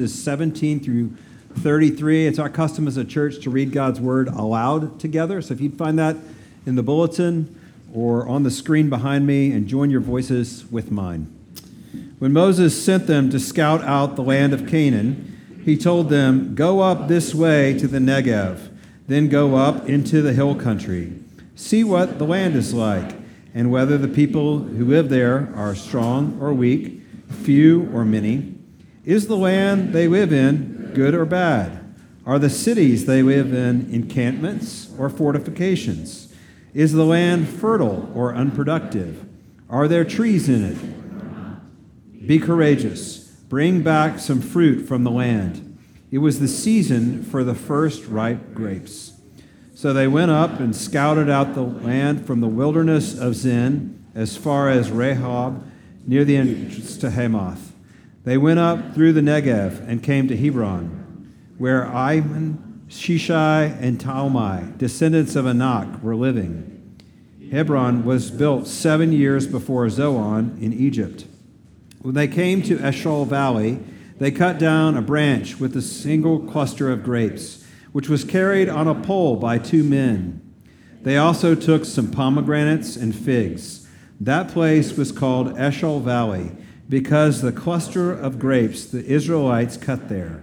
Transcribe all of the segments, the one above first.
is 17 through 33. It's our custom as a church to read God's word aloud together. So if you'd find that in the bulletin or on the screen behind me and join your voices with mine. When Moses sent them to scout out the land of Canaan, he told them, Go up this way to the Negev, then go up into the hill country. See what the land is like, and whether the people who live there are strong or weak, few or many. Is the land they live in good or bad? Are the cities they live in encampments or fortifications? Is the land fertile or unproductive? Are there trees in it? Be courageous. Bring back some fruit from the land. It was the season for the first ripe grapes. So they went up and scouted out the land from the wilderness of Zin as far as Rehob, near the entrance to Hamath. They went up through the Negev and came to Hebron, where Ahiman, Sheshai, and Talmai, descendants of Anak, were living. Hebron was built seven years before Zoan in Egypt. When they came to Eshcol Valley, they cut down a branch with a single cluster of grapes, which was carried on a pole by two men. They also took some pomegranates and figs. That place was called Eshcol Valley because the cluster of grapes the Israelites cut there.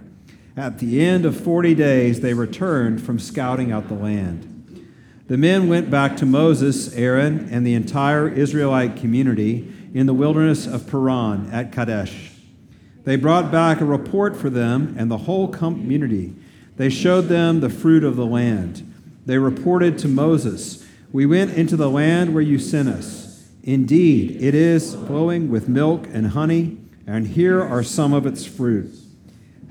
At the end of 40 days, they returned from scouting out the land. The men went back to Moses, Aaron, and the entire Israelite community in the wilderness of Paran at Kadesh. They brought back a report for them and the whole community. They showed them the fruit of the land. They reported to Moses, We went into the land where you sent us. Indeed, it is flowing with milk and honey, and here are some of its fruits.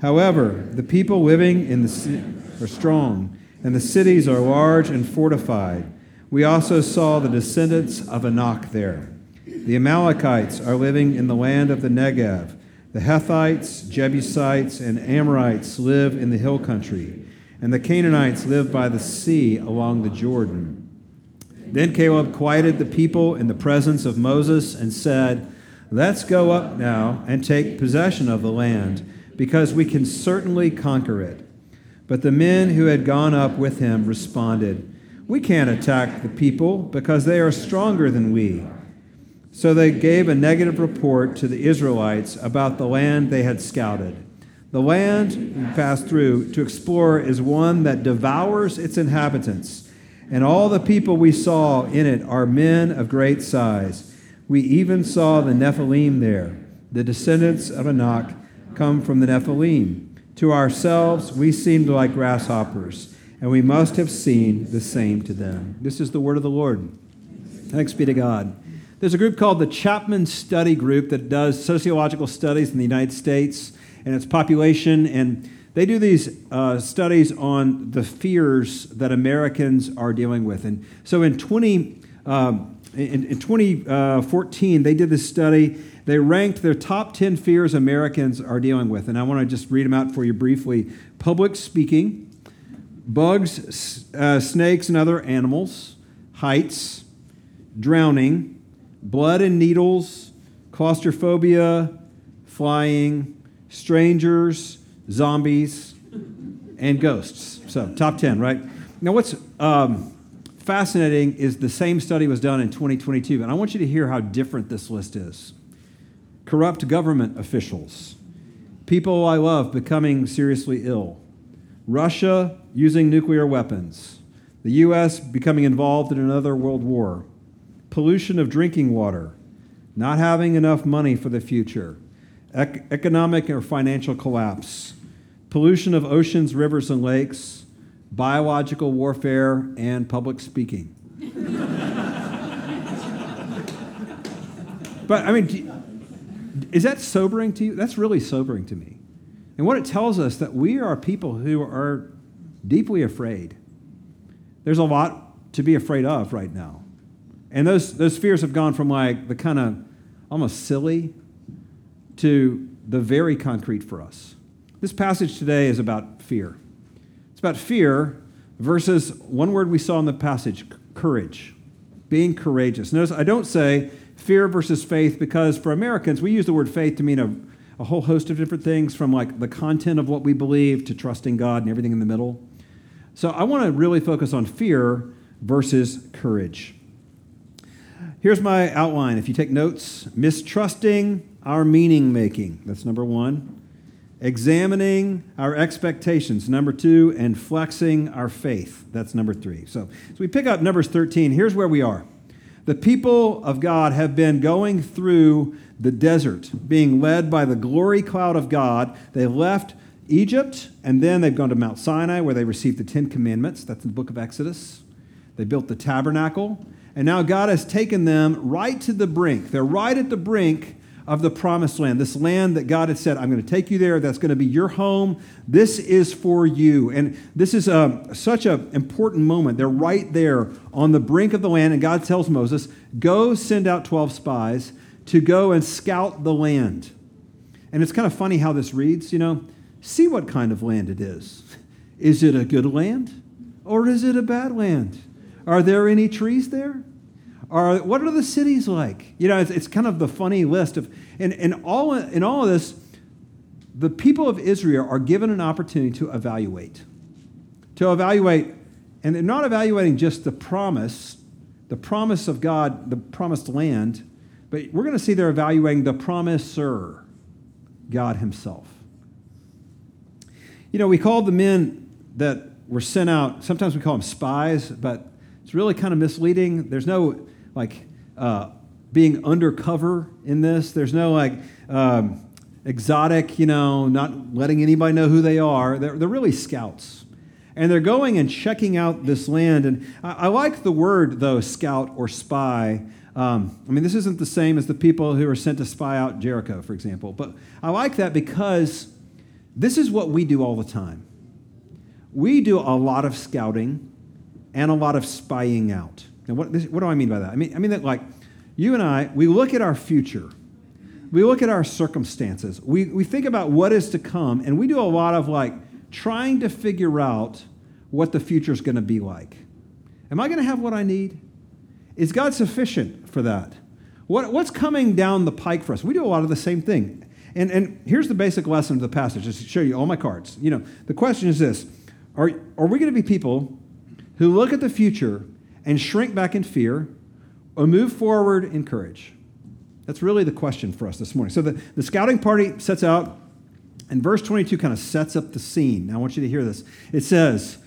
However, the people living in the are strong, and the cities are large and fortified. We also saw the descendants of Anak there. The Amalekites are living in the land of the Negev. The Hethites, Jebusites, and Amorites live in the hill country, and the Canaanites live by the sea along the Jordan. Then Caleb quieted the people in the presence of Moses and said, Let's go up now and take possession of the land, because we can certainly conquer it. But the men who had gone up with him responded, We can't attack the people because they are stronger than we. So they gave a negative report to the Israelites about the land they had scouted. The land we passed through to explore is one that devours its inhabitants, and all the people we saw in it are men of great size. We even saw the Nephilim there. The descendants of Anak come from the Nephilim. To ourselves, we seemed like grasshoppers, and we must have seen the same to them. This is the word of the Lord. Thanks be to God. There's a group called the Chapman Study Group that does sociological studies in the United States and its population, and they do these uh, studies on the fears that Americans are dealing with. And so in 20, um, in, in 2014, they did this study. They ranked their top 10 fears Americans are dealing with. And I want to just read them out for you briefly public speaking, bugs, uh, snakes, and other animals, heights, drowning blood and needles, claustrophobia, flying, strangers, zombies, and ghosts. So, top 10, right? Now, what's um, fascinating is the same study was done in 2022, and I want you to hear how different this list is. Corrupt government officials, people I love becoming seriously ill, Russia using nuclear weapons, the U.S. becoming involved in another world war pollution of drinking water, not having enough money for the future, ec- economic or financial collapse, pollution of oceans, rivers, and lakes, biological warfare, and public speaking. but I mean, is that sobering to you? That's really sobering to me. And what it tells us that we are people who are deeply afraid. There's a lot to be afraid of right now. And those, those fears have gone from like the kind of almost silly to the very concrete for us. This passage today is about fear. It's about fear versus one word we saw in the passage courage, being courageous. Notice I don't say fear versus faith because for Americans, we use the word faith to mean a, a whole host of different things from like the content of what we believe to trusting God and everything in the middle. So I want to really focus on fear versus courage. Here's my outline. If you take notes, mistrusting our meaning making. That's number one. Examining our expectations, number two, and flexing our faith. That's number three. So, so we pick up Numbers 13. Here's where we are. The people of God have been going through the desert, being led by the glory cloud of God. They left Egypt, and then they've gone to Mount Sinai, where they received the Ten Commandments. That's in the book of Exodus. They built the tabernacle, and now God has taken them right to the brink. They're right at the brink of the promised land, this land that God had said, I'm going to take you there. That's going to be your home. This is for you. And this is a, um, such an important moment. They're right there on the brink of the land, and God tells Moses, Go send out 12 spies to go and scout the land. And it's kind of funny how this reads, you know, see what kind of land it is. Is it a good land or is it a bad land? Are there any trees there? Are, what are the cities like? You know, it's, it's kind of the funny list of, and, and all, in all of this, the people of Israel are given an opportunity to evaluate. To evaluate, and they're not evaluating just the promise, the promise of God, the promised land, but we're going to see they're evaluating the promiser, God Himself. You know, we call the men that were sent out, sometimes we call them spies, but it's really kind of misleading. There's no like uh, being undercover in this. There's no like um, exotic, you know, not letting anybody know who they are. They're, they're really scouts. And they're going and checking out this land. And I, I like the word, though, scout or spy. Um, I mean, this isn't the same as the people who are sent to spy out Jericho, for example. But I like that because this is what we do all the time. We do a lot of scouting and a lot of spying out. Now, what, what do I mean by that? I mean, I mean that, like, you and I, we look at our future, we look at our circumstances, we, we think about what is to come, and we do a lot of, like, trying to figure out what the future is going to be like. Am I going to have what I need? Is God sufficient for that? What, what's coming down the pike for us? We do a lot of the same thing. And, and here's the basic lesson of the passage, just to show you all my cards. You know, the question is this Are, are we going to be people who look at the future and shrink back in fear or move forward in courage? That's really the question for us this morning. So the, the scouting party sets out, and verse 22 kind of sets up the scene. Now I want you to hear this. It says,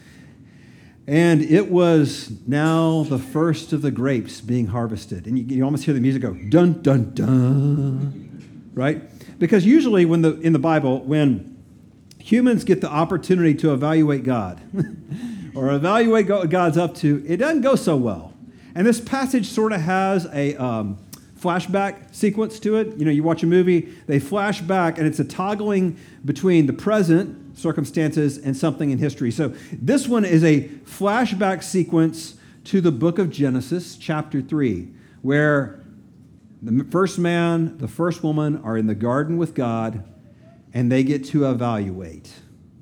and it was now the first of the grapes being harvested. And you, you almost hear the music go, dun, dun, dun, right? Because usually when the, in the Bible, when humans get the opportunity to evaluate God, or evaluate what God's up to, it doesn't go so well. And this passage sort of has a um, flashback sequence to it. You know, you watch a movie, they flash back, and it's a toggling between the present circumstances and something in history. So this one is a flashback sequence to the book of Genesis, chapter 3, where the first man, the first woman are in the garden with God, and they get to evaluate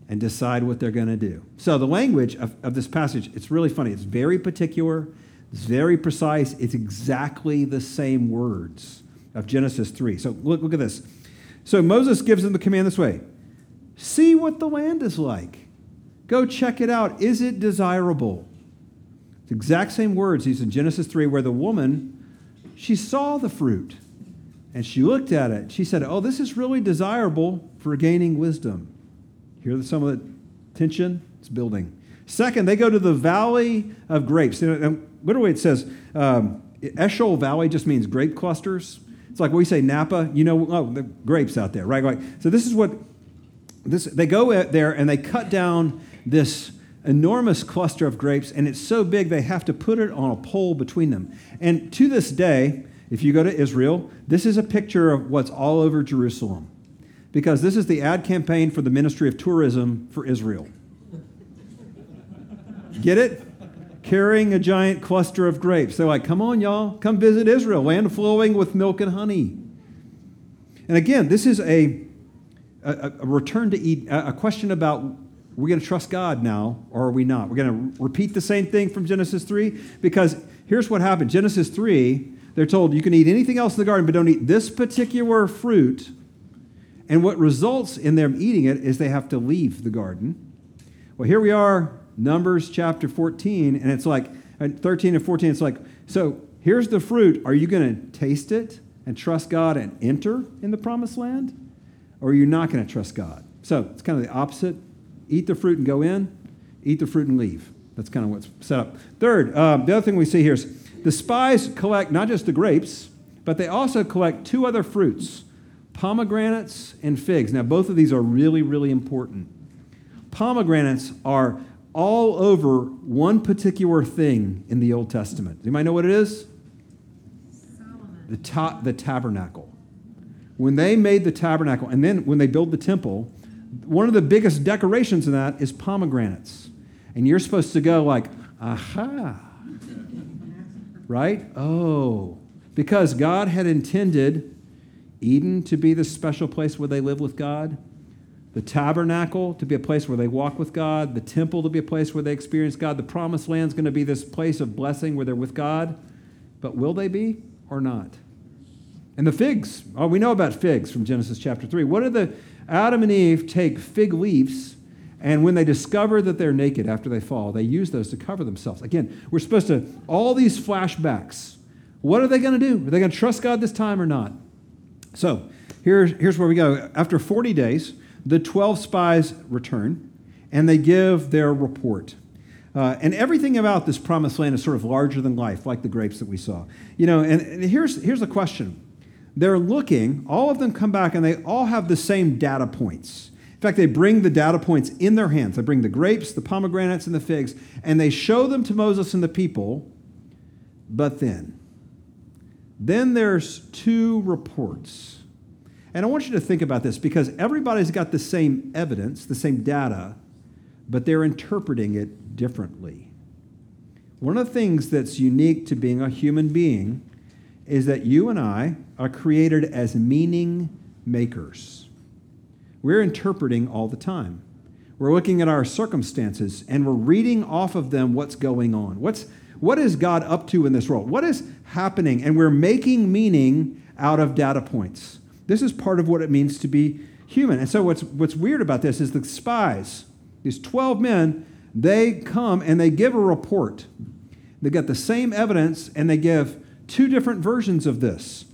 and decide what they're going to do. So the language of, of this passage, it's really funny. It's very particular, it's very precise. It's exactly the same words of Genesis 3. So look, look at this. So Moses gives them the command this way See what the land is like. Go check it out. Is it desirable? The exact same words he's in Genesis 3, where the woman, she saw the fruit and she looked at it. She said, Oh, this is really desirable for gaining wisdom. Hear some of the tension? It's building. Second, they go to the Valley of Grapes. And literally it says um, Eshcol Valley just means grape clusters. It's like we say Napa, you know, oh, the grapes out there, right? Like, so this is what this, they go there and they cut down this enormous cluster of grapes, and it's so big they have to put it on a pole between them. And to this day, if you go to Israel, this is a picture of what's all over Jerusalem because this is the ad campaign for the Ministry of Tourism for Israel. Get it? Carrying a giant cluster of grapes. They're like, come on, y'all, come visit Israel, land flowing with milk and honey. And again, this is a, a, a return to eat, a question about we're going to trust God now, or are we not? We're going to repeat the same thing from Genesis 3 because here's what happened Genesis 3, they're told you can eat anything else in the garden, but don't eat this particular fruit And what results in them eating it is they have to leave the garden. Well, here we are, Numbers chapter 14, and it's like, uh, 13 and 14, it's like, so here's the fruit. Are you going to taste it and trust God and enter in the promised land? Or are you not going to trust God? So it's kind of the opposite. Eat the fruit and go in, eat the fruit and leave. That's kind of what's set up. Third, um, the other thing we see here is the spies collect not just the grapes, but they also collect two other fruits pomegranates and figs. Now, both of these are really, really important. Pomegranates are all over one particular thing in the Old Testament. You might know what it is? The, ta- the tabernacle. When they made the tabernacle, and then when they build the temple, one of the biggest decorations in that is pomegranates. And you're supposed to go like, aha. right? Oh. Because God had intended Eden to be the special place where they live with God, the tabernacle to be a place where they walk with God, the temple to be a place where they experience God, the promised land is going to be this place of blessing where they're with God. But will they be or not? And the figs, oh, we know about figs from Genesis chapter 3. What did the Adam and Eve take fig leaves and when they discover that they're naked after they fall, they use those to cover themselves. Again, we're supposed to, all these flashbacks. What are they going to do? Are they going to trust God this time or not? So here's, here's where we go. After 40 days, the 12 spies return and they give their report. Uh, and everything about this promised land is sort of larger than life, like the grapes that we saw. You know, and, and here's, here's the question. They're looking, all of them come back, and they all have the same data points. In fact, they bring the data points in their hands. They bring the grapes, the pomegranates, and the figs, and they show them to Moses and the people. But then, then there's two reports. And I want you to think about this because everybody's got the same evidence, the same data, but they're interpreting it differently. One of the things that's unique to being a human being is that you and I are created as meaning makers. We're interpreting all the time. We're looking at our circumstances and we're reading off of them what's going on. What's, what is God up to in this world? What is happening? And we're making meaning out of data points. This is part of what it means to be human. And so, what's, what's weird about this is the spies, these 12 men, they come and they give a report. They get the same evidence and they give two different versions of this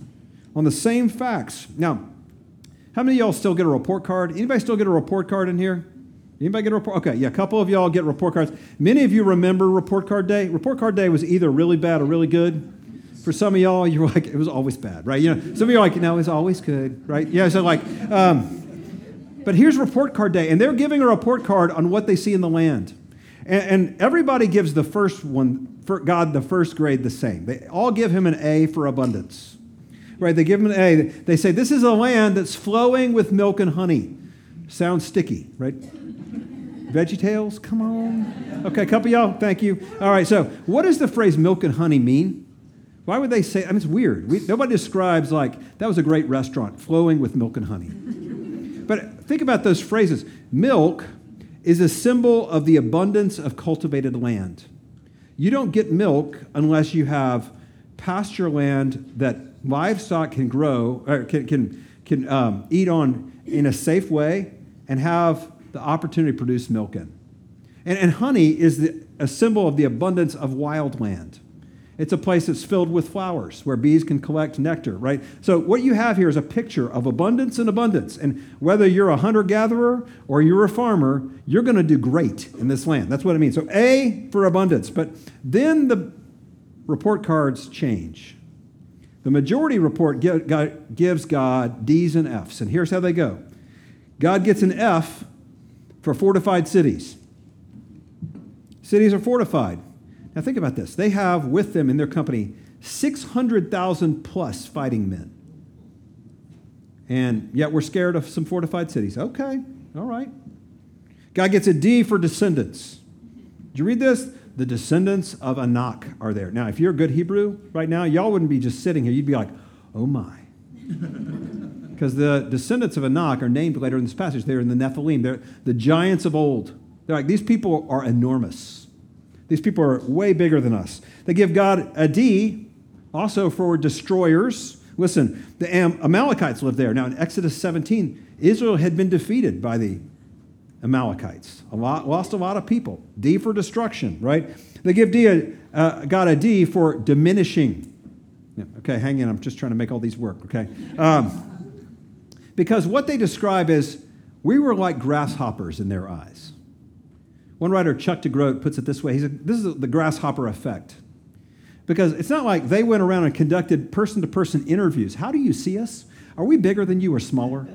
on the same facts. Now, how many of y'all still get a report card? Anybody still get a report card in here? Anybody get a report? Okay, yeah, a couple of y'all get report cards. Many of you remember report card day. Report card day was either really bad or really good. For some of y'all, you're like, it was always bad, right? You know, some of you are like, no, it's always good, right? Yeah, so like, um, but here's report card day, and they're giving a report card on what they see in the land. And, and everybody gives the first one, for God, the first grade the same. They all give him an A for abundance, right? They give him an A. They say, this is a land that's flowing with milk and honey. Sounds sticky, right? Veggie Tales, come on. Okay, a couple y'all, thank you. All right, so what does the phrase milk and honey mean? Why would they say? I mean, it's weird. We, nobody describes like that was a great restaurant flowing with milk and honey. But think about those phrases. Milk is a symbol of the abundance of cultivated land. You don't get milk unless you have pasture land that livestock can grow, or can, can, can um, eat on in a safe way and have the opportunity to produce milk in. And, and honey is the, a symbol of the abundance of wild land. It's a place that's filled with flowers where bees can collect nectar, right? So, what you have here is a picture of abundance and abundance. And whether you're a hunter gatherer or you're a farmer, you're going to do great in this land. That's what it means. So, A for abundance. But then the report cards change. The majority report gives God D's and F's. And here's how they go God gets an F for fortified cities. Cities are fortified. Now, think about this. They have with them in their company 600,000 plus fighting men. And yet we're scared of some fortified cities. Okay, all right. God gets a D for descendants. Did you read this? The descendants of Anak are there. Now, if you're a good Hebrew right now, y'all wouldn't be just sitting here. You'd be like, oh my. Because the descendants of Anak are named later in this passage. They're in the Nephilim. They're the giants of old. They're like, these people are enormous. These people are way bigger than us. They give God a D also for destroyers. Listen, the Am- Amalekites live there. Now, in Exodus 17, Israel had been defeated by the Amalekites, a lot, lost a lot of people. D for destruction, right? They give D a, uh, God a D for diminishing. Yeah, okay, hang in. I'm just trying to make all these work, okay? Um, because what they describe is we were like grasshoppers in their eyes. One writer, Chuck DeGroat, puts it this way. He said, This is the grasshopper effect. Because it's not like they went around and conducted person to person interviews. How do you see us? Are we bigger than you or smaller?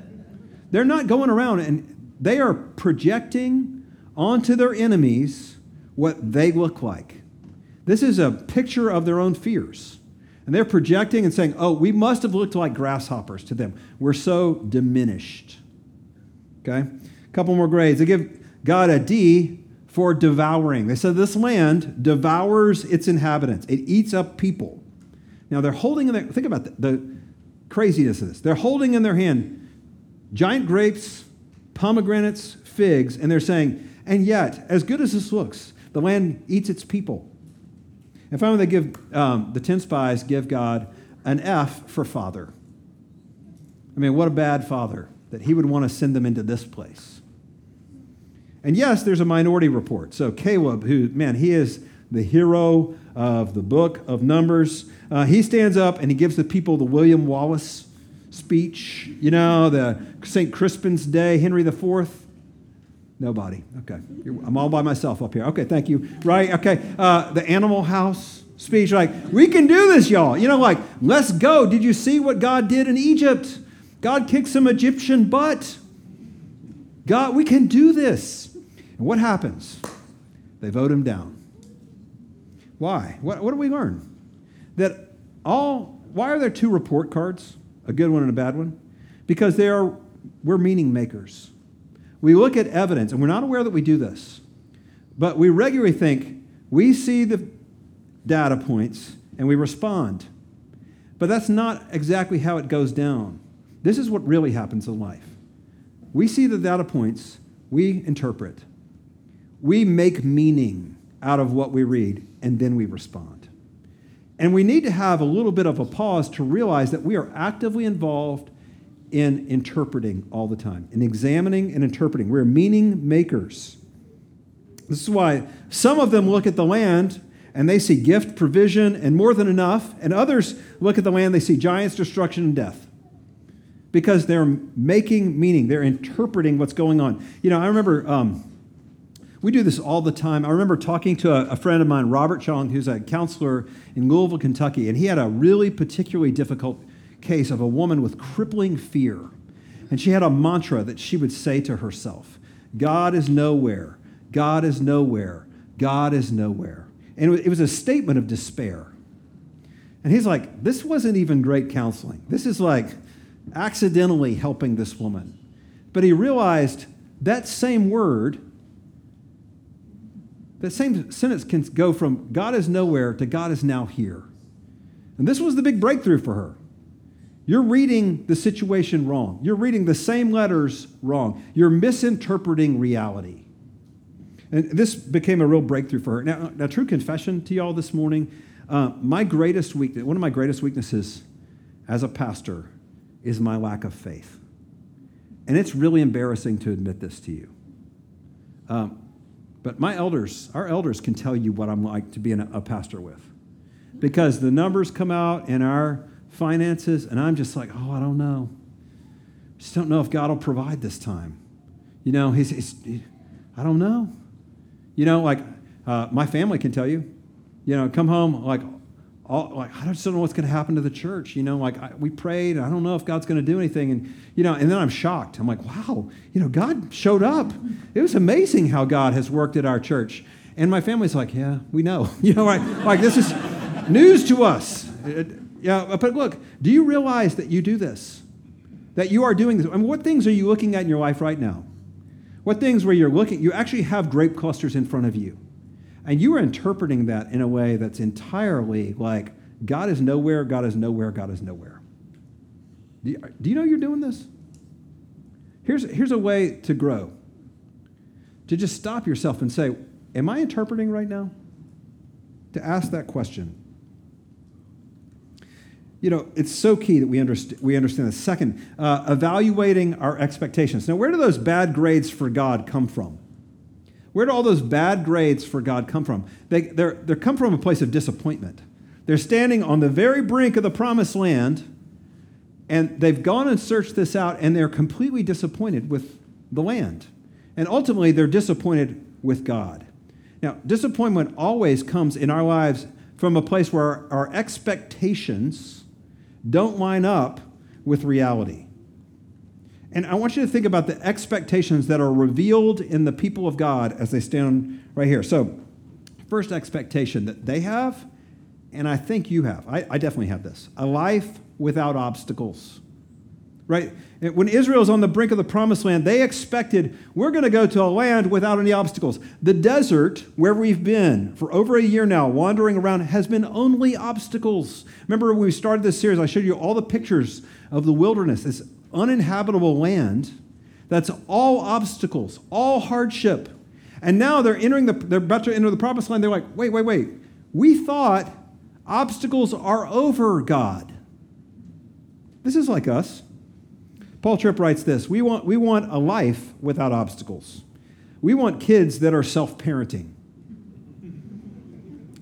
They're not going around and they are projecting onto their enemies what they look like. This is a picture of their own fears. And they're projecting and saying, oh, we must have looked like grasshoppers to them. We're so diminished. Okay? A couple more grades. They give God a D for devouring. They said this land devours its inhabitants, it eats up people. Now they're holding in their, think about the, the craziness of this. They're holding in their hand giant grapes, pomegranates, figs, and they're saying, and yet, as good as this looks, the land eats its people. And finally, they give um, the 10 spies give God an F for father. I mean, what a bad father that he would want to send them into this place. And yes, there's a minority report. So Caleb, who, man, he is the hero of the book of Numbers, uh, he stands up and he gives the people the William Wallace speech, you know, the St. Crispin's Day, Henry IV. Nobody. Okay. I'm all by myself up here. Okay, thank you. Right? Okay. Uh, the Animal House speech, like, we can do this, y'all. You know, like, let's go. Did you see what God did in Egypt? God kicked some Egyptian butt. God, we can do this. And what happens? They vote him down. Why? What, what do we learn? That all, why are there two report cards? A good one and a bad one? Because they are, we're meaning makers. We look at evidence, and we're not aware that we do this, but we regularly think we see the data points and we respond. But that's not exactly how it goes down. This is what really happens in life. We see the data points, we interpret, we make meaning out of what we read, and then we respond. And we need to have a little bit of a pause to realize that we are actively involved in interpreting all the time, in examining and interpreting. We're meaning makers. This is why some of them look at the land and they see gift, provision, and more than enough, and others look at the land, they see giants, destruction, and death. Because they're making meaning, they're interpreting what's going on. You know, I remember um, we do this all the time. I remember talking to a, a friend of mine, Robert Chong, who's a counselor in Louisville, Kentucky, and he had a really particularly difficult case of a woman with crippling fear. And she had a mantra that she would say to herself God is nowhere, God is nowhere, God is nowhere. And it was a statement of despair. And he's like, This wasn't even great counseling. This is like accidentally helping this woman. But he realized that same word, that same sentence can go from God is nowhere to God is now here. And this was the big breakthrough for her. You're reading the situation wrong. You're reading the same letters wrong. You're misinterpreting reality. And this became a real breakthrough for her. Now, now true confession to y'all this morning uh, my greatest weakness, one of my greatest weaknesses as a pastor is my lack of faith. And it's really embarrassing to admit this to you. Um, but my elders, our elders can tell you what I'm like to be a, a pastor with. Because the numbers come out in our finances, and I'm just like, oh, I don't know. Just don't know if God will provide this time. You know, he's, he's he, I don't know. You know, like uh, my family can tell you. You know, come home like, all, like I just don't know what's going to happen to the church. You know, like I, we prayed, and I don't know if God's going to do anything, and you know, and then I'm shocked. I'm like, wow, you know, God showed up. It was amazing how God has worked at our church. And my family's like, yeah, we know. You know, like, like this is news to us. It, yeah, uh, but look, do you realize that you do this? That you are doing this? I mean, what things are you looking at in your life right now? What things where you're looking, you actually have grape clusters in front of you. And you are interpreting that in a way that's entirely like, God is nowhere, God is nowhere, God is nowhere. Do you, do you know you're doing this? Here's, here's a way to grow to just stop yourself and say, Am I interpreting right now? To ask that question You know, it's so key that we, underst- we understand this. Second, uh, evaluating our expectations. Now, where do those bad grades for God come from? Where do all those bad grades for God come from? They they come from a place of disappointment. They're standing on the very brink of the promised land, and they've gone and searched this out, and they're completely disappointed with the land. And ultimately, they're disappointed with God. Now, disappointment always comes in our lives from a place where our expectations don't line up with reality. And I want you to think about the expectations that are revealed in the people of God as they stand right here. So, first expectation that they have, and I think you have, I, I definitely have this a life without obstacles. Right? When Israel was on the brink of the promised land, they expected we're going to go to a land without any obstacles. The desert, where we've been for over a year now, wandering around, has been only obstacles. Remember when we started this series, I showed you all the pictures of the wilderness, this uninhabitable land that's all obstacles, all hardship. And now they're entering the they're about to enter the promised land. They're like, wait, wait, wait. We thought obstacles are over, God. This is like us. Paul Tripp writes this we want, we want a life without obstacles. We want kids that are self parenting.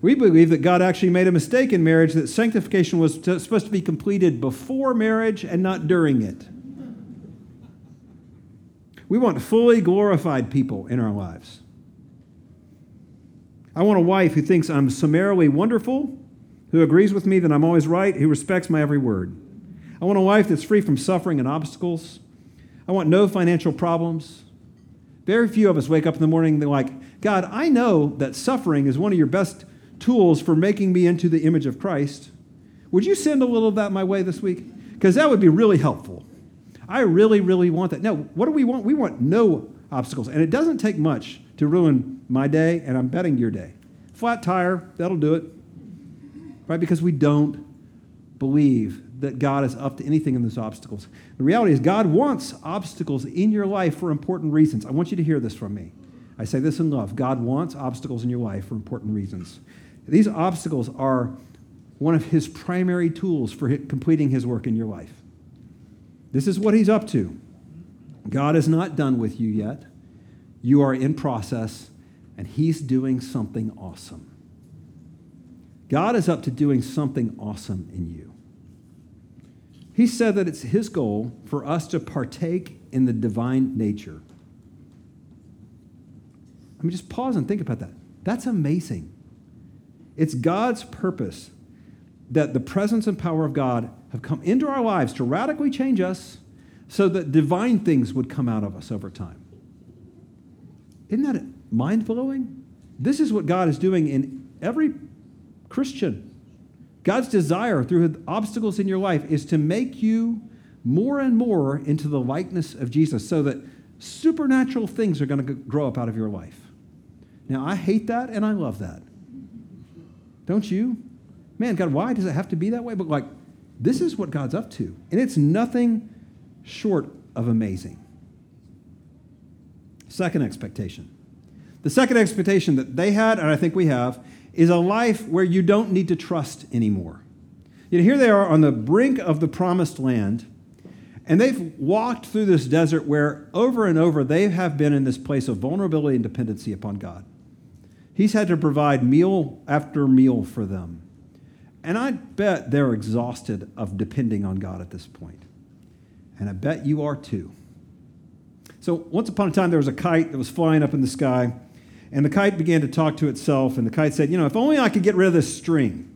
We believe that God actually made a mistake in marriage, that sanctification was supposed to be completed before marriage and not during it. We want fully glorified people in our lives. I want a wife who thinks I'm summarily wonderful, who agrees with me that I'm always right, who respects my every word. I want a wife that's free from suffering and obstacles. I want no financial problems. Very few of us wake up in the morning and they're like, God, I know that suffering is one of your best tools for making me into the image of Christ. Would you send a little of that my way this week? Because that would be really helpful. I really, really want that. No, what do we want? We want no obstacles. And it doesn't take much to ruin my day, and I'm betting your day. Flat tire, that'll do it. Right? Because we don't believe that God is up to anything in those obstacles. The reality is, God wants obstacles in your life for important reasons. I want you to hear this from me. I say this in love. God wants obstacles in your life for important reasons. These obstacles are one of His primary tools for completing His work in your life. This is what He's up to. God is not done with you yet. You are in process, and He's doing something awesome. God is up to doing something awesome in you. He said that it's his goal for us to partake in the divine nature. I mean, just pause and think about that. That's amazing. It's God's purpose that the presence and power of God have come into our lives to radically change us so that divine things would come out of us over time. Isn't that mind blowing? This is what God is doing in every Christian. God's desire through obstacles in your life is to make you more and more into the likeness of Jesus so that supernatural things are going to grow up out of your life. Now, I hate that and I love that. Don't you? Man, God, why does it have to be that way? But like, this is what God's up to. And it's nothing short of amazing. Second expectation. The second expectation that they had, and I think we have, is a life where you don't need to trust anymore. You know, here they are on the brink of the promised land, and they've walked through this desert where over and over they have been in this place of vulnerability and dependency upon God. He's had to provide meal after meal for them. And I bet they're exhausted of depending on God at this point. And I bet you are too. So, once upon a time, there was a kite that was flying up in the sky and the kite began to talk to itself, and the kite said, You know, if only I could get rid of this string.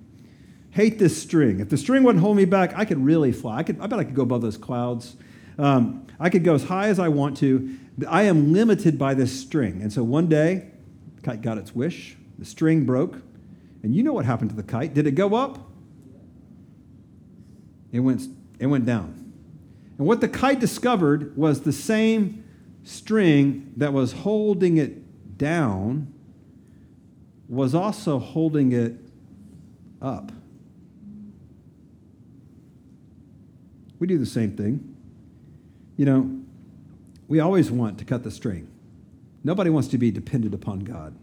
Hate this string. If the string wouldn't hold me back, I could really fly. I, could, I bet I could go above those clouds. Um, I could go as high as I want to. I am limited by this string. And so one day, the kite got its wish. The string broke. And you know what happened to the kite. Did it go up? It went, it went down. And what the kite discovered was the same string that was holding it down was also holding it up. We do the same thing. You know, we always want to cut the string. Nobody wants to be dependent upon God.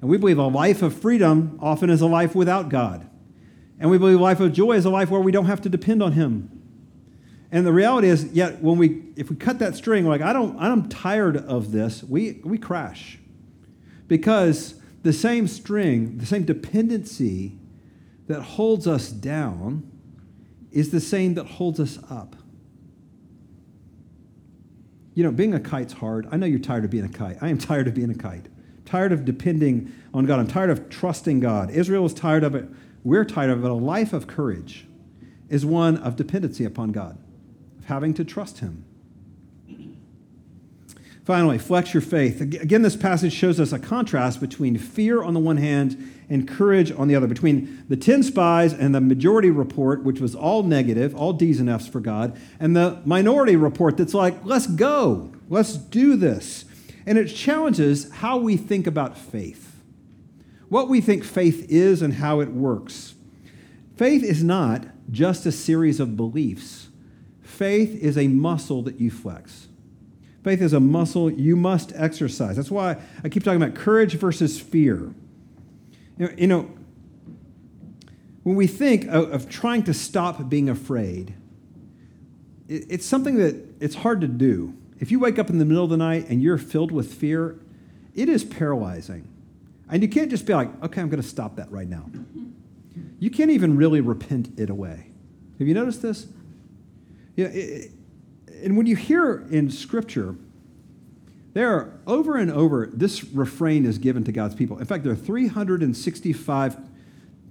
And we believe a life of freedom often is a life without God. And we believe a life of joy is a life where we don't have to depend on Him. And the reality is, yet when we if we cut that string, like I don't I'm tired of this, we we crash. Because the same string, the same dependency that holds us down is the same that holds us up. You know, being a kite's hard. I know you're tired of being a kite. I am tired of being a kite. tired of depending on God. I'm tired of trusting God. Israel is tired of it. We're tired of it. A life of courage is one of dependency upon God, of having to trust Him. Finally, flex your faith. Again, this passage shows us a contrast between fear on the one hand and courage on the other, between the 10 spies and the majority report, which was all negative, all D's and F's for God, and the minority report that's like, let's go, let's do this. And it challenges how we think about faith, what we think faith is and how it works. Faith is not just a series of beliefs, faith is a muscle that you flex. Faith is a muscle you must exercise. That's why I keep talking about courage versus fear. You know, when we think of, of trying to stop being afraid, it, it's something that it's hard to do. If you wake up in the middle of the night and you're filled with fear, it is paralyzing. And you can't just be like, okay, I'm going to stop that right now. You can't even really repent it away. Have you noticed this? Yeah, it, and when you hear in Scripture, there over and over, this refrain is given to God's people. In fact, there are 365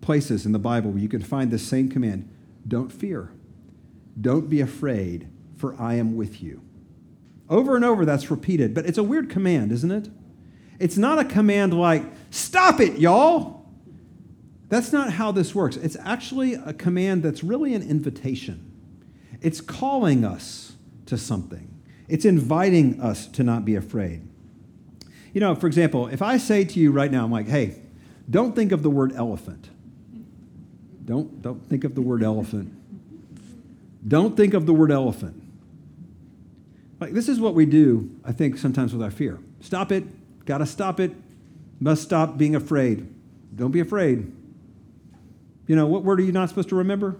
places in the Bible where you can find this same command don't fear, don't be afraid, for I am with you. Over and over, that's repeated, but it's a weird command, isn't it? It's not a command like, stop it, y'all. That's not how this works. It's actually a command that's really an invitation. It's calling us to something. It's inviting us to not be afraid. You know, for example, if I say to you right now, I'm like, hey, don't think of the word elephant. Don't, don't think of the word elephant. Don't think of the word elephant. Like, this is what we do, I think, sometimes with our fear. Stop it. Got to stop it. Must stop being afraid. Don't be afraid. You know, what word are you not supposed to remember?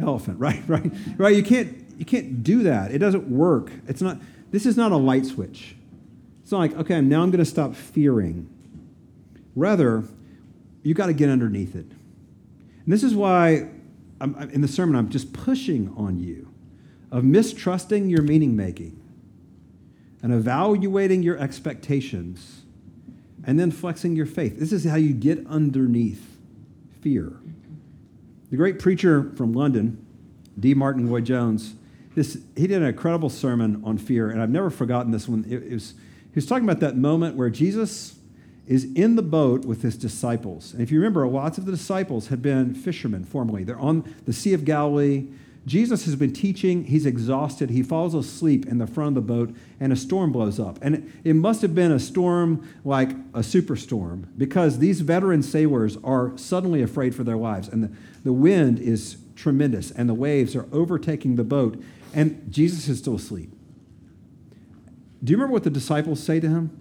Elephant, right? Right? Right? You can't you can't do that. It doesn't work. It's not, this is not a light switch. It's not like, okay, now I'm going to stop fearing. Rather, you got to get underneath it. And this is why I'm, in the sermon I'm just pushing on you of mistrusting your meaning making and evaluating your expectations and then flexing your faith. This is how you get underneath fear. The great preacher from London, D. Martyn Lloyd-Jones, this, he did an incredible sermon on fear, and I've never forgotten this one. It, it was, he was talking about that moment where Jesus is in the boat with his disciples. And if you remember, lots of the disciples had been fishermen formerly. They're on the Sea of Galilee. Jesus has been teaching. He's exhausted. He falls asleep in the front of the boat, and a storm blows up. And it, it must have been a storm like a superstorm because these veteran sailors are suddenly afraid for their lives. And the, the wind is tremendous, and the waves are overtaking the boat and Jesus is still asleep. Do you remember what the disciples say to him?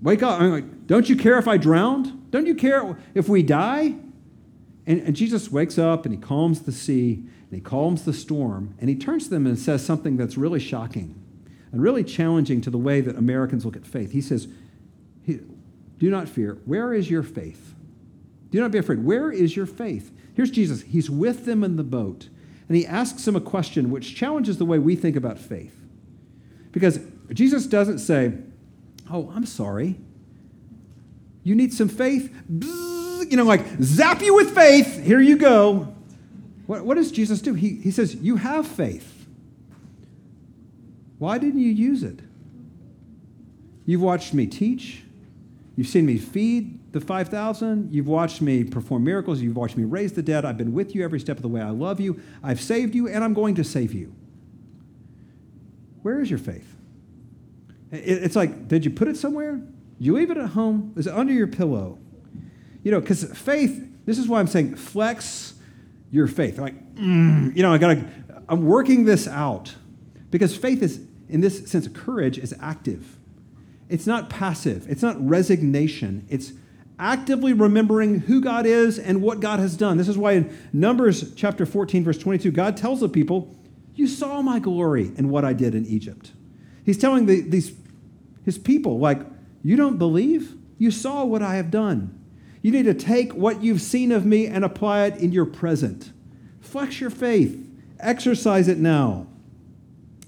Wake up. Like, don't you care if I drowned? Don't you care if we die? And, and Jesus wakes up and he calms the sea and he calms the storm and he turns to them and says something that's really shocking and really challenging to the way that Americans look at faith. He says, Do not fear. Where is your faith? Do not be afraid. Where is your faith? Here's Jesus. He's with them in the boat and he asks him a question which challenges the way we think about faith. Because Jesus doesn't say, Oh, I'm sorry. You need some faith? You know, like zap you with faith. Here you go. What, what does Jesus do? He, he says, You have faith. Why didn't you use it? You've watched me teach. You've seen me feed the 5,000. You've watched me perform miracles. You've watched me raise the dead. I've been with you every step of the way. I love you. I've saved you, and I'm going to save you. Where is your faith? It's like, did you put it somewhere? You leave it at home? Is it under your pillow? You know, because faith, this is why I'm saying flex your faith. Like, mm, you know, I gotta, I'm working this out. Because faith is, in this sense, courage is active. It's not passive. It's not resignation. It's actively remembering who God is and what God has done. This is why in Numbers chapter 14, verse 22, God tells the people, You saw my glory and what I did in Egypt. He's telling the, these, his people, like, You don't believe? You saw what I have done. You need to take what you've seen of me and apply it in your present. Flex your faith, exercise it now.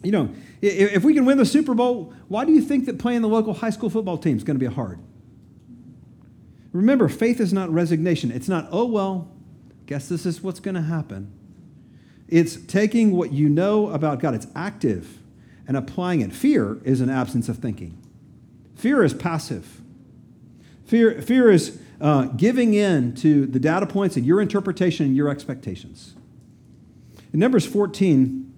You know, if we can win the Super Bowl, why do you think that playing the local high school football team is going to be hard? Remember, faith is not resignation. It's not, oh, well, guess this is what's going to happen. It's taking what you know about God, it's active, and applying it. Fear is an absence of thinking, fear is passive. Fear, fear is uh, giving in to the data points and your interpretation and your expectations. In Numbers 14,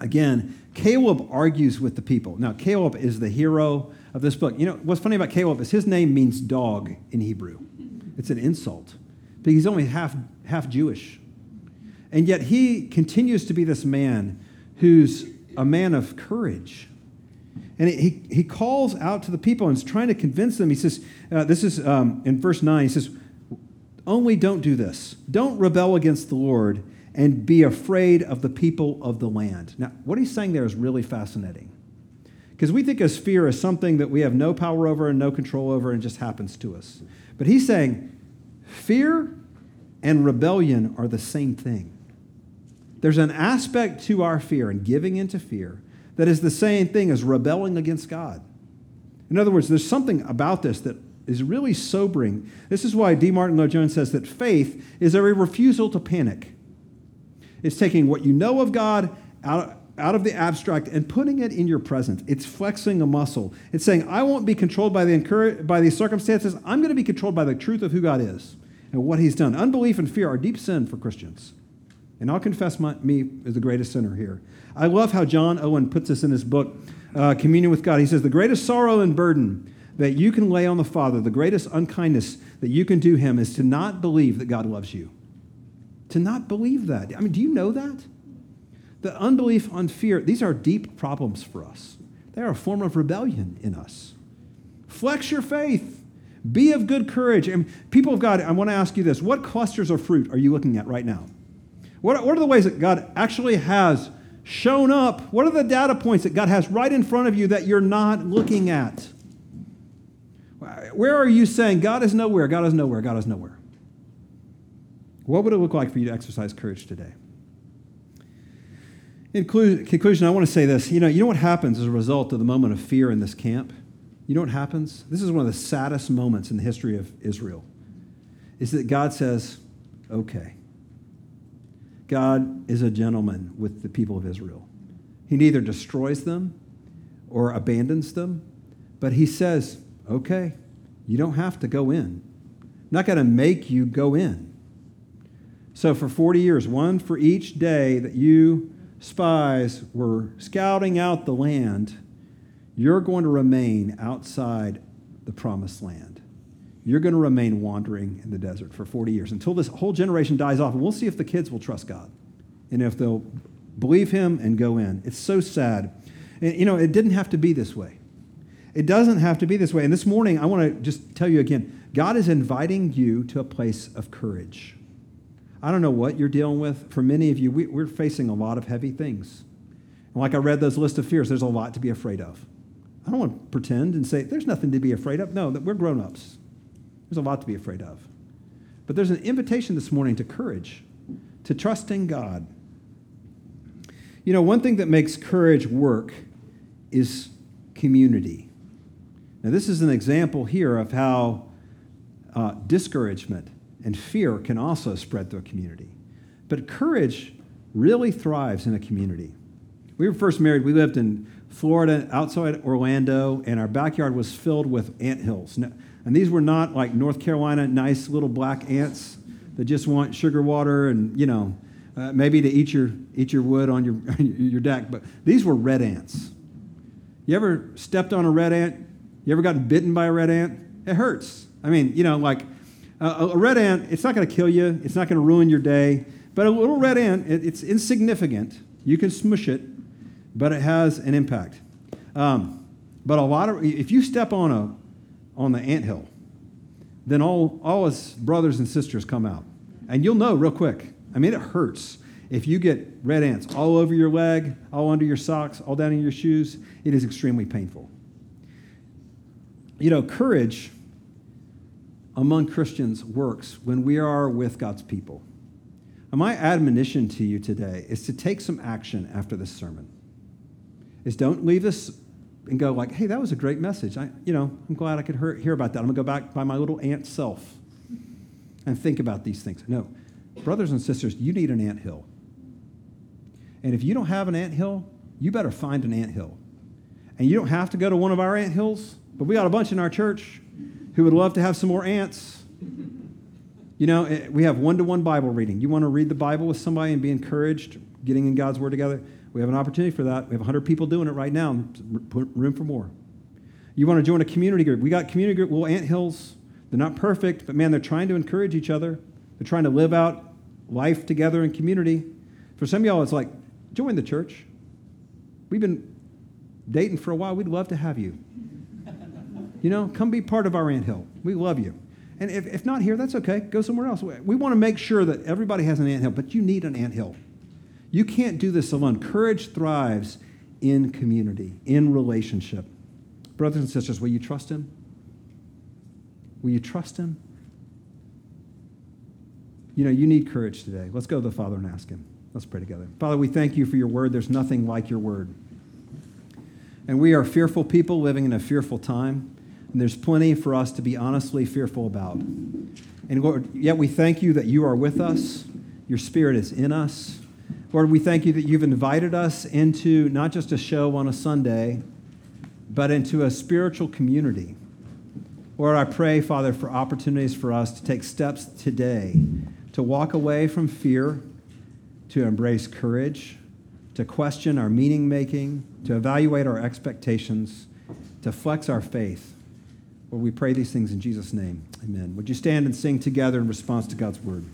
again, Caleb argues with the people. Now, Caleb is the hero of this book. You know, what's funny about Caleb is his name means dog in Hebrew. It's an insult because he's only half, half Jewish. And yet he continues to be this man who's a man of courage. And he, he calls out to the people and is trying to convince them. He says, uh, this is um, in verse 9, he says, Only don't do this. Don't rebel against the Lord and be afraid of the people of the land. Now, what he's saying there is really fascinating. Because we think of fear as something that we have no power over and no control over and just happens to us. But he's saying fear and rebellion are the same thing. There's an aspect to our fear and giving into fear that is the same thing as rebelling against God. In other words, there's something about this that is really sobering. This is why D. Martyn Lloyd Jones says that faith is a refusal to panic. It's taking what you know of God out, out of the abstract and putting it in your present. It's flexing a muscle. It's saying, I won't be controlled by, the by these circumstances. I'm going to be controlled by the truth of who God is and what He's done. Unbelief and fear are deep sin for Christians. And I'll confess my, me as the greatest sinner here. I love how John Owen puts this in his book, uh, Communion with God. He says, The greatest sorrow and burden that you can lay on the Father, the greatest unkindness that you can do Him, is to not believe that God loves you. To not believe that. I mean, do you know that? The unbelief on fear, these are deep problems for us. They are a form of rebellion in us. Flex your faith. Be of good courage. And people of God, I want to ask you this what clusters of fruit are you looking at right now? What, what are the ways that God actually has shown up? What are the data points that God has right in front of you that you're not looking at? Where are you saying, God is nowhere, God is nowhere, God is nowhere? What would it look like for you to exercise courage today? In conclusion, I want to say this. You know, you know what happens as a result of the moment of fear in this camp? You know what happens? This is one of the saddest moments in the history of Israel. Is that God says, okay. God is a gentleman with the people of Israel. He neither destroys them or abandons them, but he says, okay, you don't have to go in. I'm not going to make you go in. So for 40 years, one for each day that you spies were scouting out the land, you're going to remain outside the promised land. You're going to remain wandering in the desert for 40 years until this whole generation dies off, and we'll see if the kids will trust God and if they'll believe Him and go in. It's so sad. And, you know, it didn't have to be this way. It doesn't have to be this way. And this morning, I want to just tell you again God is inviting you to a place of courage. I don't know what you're dealing with. For many of you, we, are facing a lot of heavy things. And like I read those list of fears, there's a lot to be afraid of. I don't want to pretend and say there's nothing to be afraid of. No, that we're grown ups. There's a lot to be afraid of. But there's an invitation this morning to courage, to trust in God. You know, one thing that makes courage work is community. Now, this is an example here of how uh, discouragement and fear can also spread through a community. But courage really thrives in a community. We were first married, we lived in Florida, outside Orlando, and our backyard was filled with ant hills. And these were not like North Carolina nice little black ants that just want sugar water and, you know, uh, maybe to eat your, eat your wood on your, your deck, but these were red ants. You ever stepped on a red ant? You ever gotten bitten by a red ant? It hurts. I mean, you know, like a red ant, it's not going to kill you, it's not going to ruin your day, but a little red ant, it, it's insignificant. You can smush it, but it has an impact. Um, but a lot of, if you step on a on the ant hill, then all, all his brothers and sisters come out. And you'll know real quick. I mean, it hurts. If you get red ants all over your leg, all under your socks, all down in your shoes, it is extremely painful. You know, courage among Christians works when we are with God's people. And my admonition to you today is to take some action after this sermon. Is don't leave this and go like, hey, that was a great message. I, you know, I'm glad I could hear, hear about that. I'm gonna go back by my little ant self and think about these things. No, brothers and sisters, you need an ant hill. And if you don't have an ant hill, you better find an ant hill. And you don't have to go to one of our ant hills, but we got a bunch in our church who would love to have some more ants. You know, eh, we have one to one Bible reading. You want to read the Bible with somebody and be encouraged, getting in God's Word together? We have an opportunity for that. We have 100 people doing it right now. Room for more. You want to join a community group? We got community group, Well, ant hills. They're not perfect, but man, they're trying to encourage each other. They're trying to live out life together in community. For some of y'all, it's like, join the church. We've been dating for a while. We'd love to have you. You know, come be part of our ant hill. We love you. And if, if not here, that's okay. Go somewhere else. We want to make sure that everybody has an ant hill, but you need an ant hill. You can't do this alone. Courage thrives in community, in relationship. Brothers and sisters, will you trust Him? Will you trust Him? You know, you need courage today. Let's go to the Father and ask Him. Let's pray together. Father, we thank you for your word. There's nothing like your word. And we are fearful people living in a fearful time. And there's plenty for us to be honestly fearful about. And Lord, yet we thank you that you are with us. Your spirit is in us. Lord, we thank you that you've invited us into not just a show on a Sunday, but into a spiritual community. Lord, I pray, Father, for opportunities for us to take steps today to walk away from fear, to embrace courage, to question our meaning making, to evaluate our expectations, to flex our faith. Lord, we pray these things in Jesus' name. Amen. Would you stand and sing together in response to God's word?